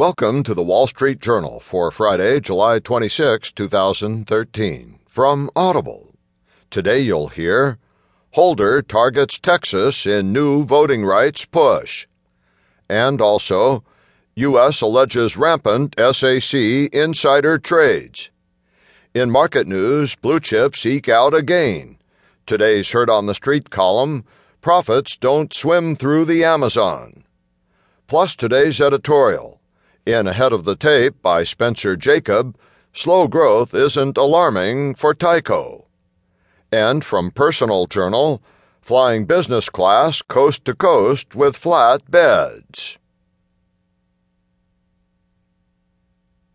Welcome to the Wall Street Journal for Friday, July 26, 2013, from Audible. Today you'll hear Holder targets Texas in new voting rights push. And also, U.S. alleges rampant SAC insider trades. In market news, blue chips eke out a gain. Today's Heard on the Street column Profits don't swim through the Amazon. Plus today's editorial in Ahead of the Tape by Spencer Jakab, slow growth isn't alarming for Tyco. And from Personal Journal, flying business class coast to coast with flat beds.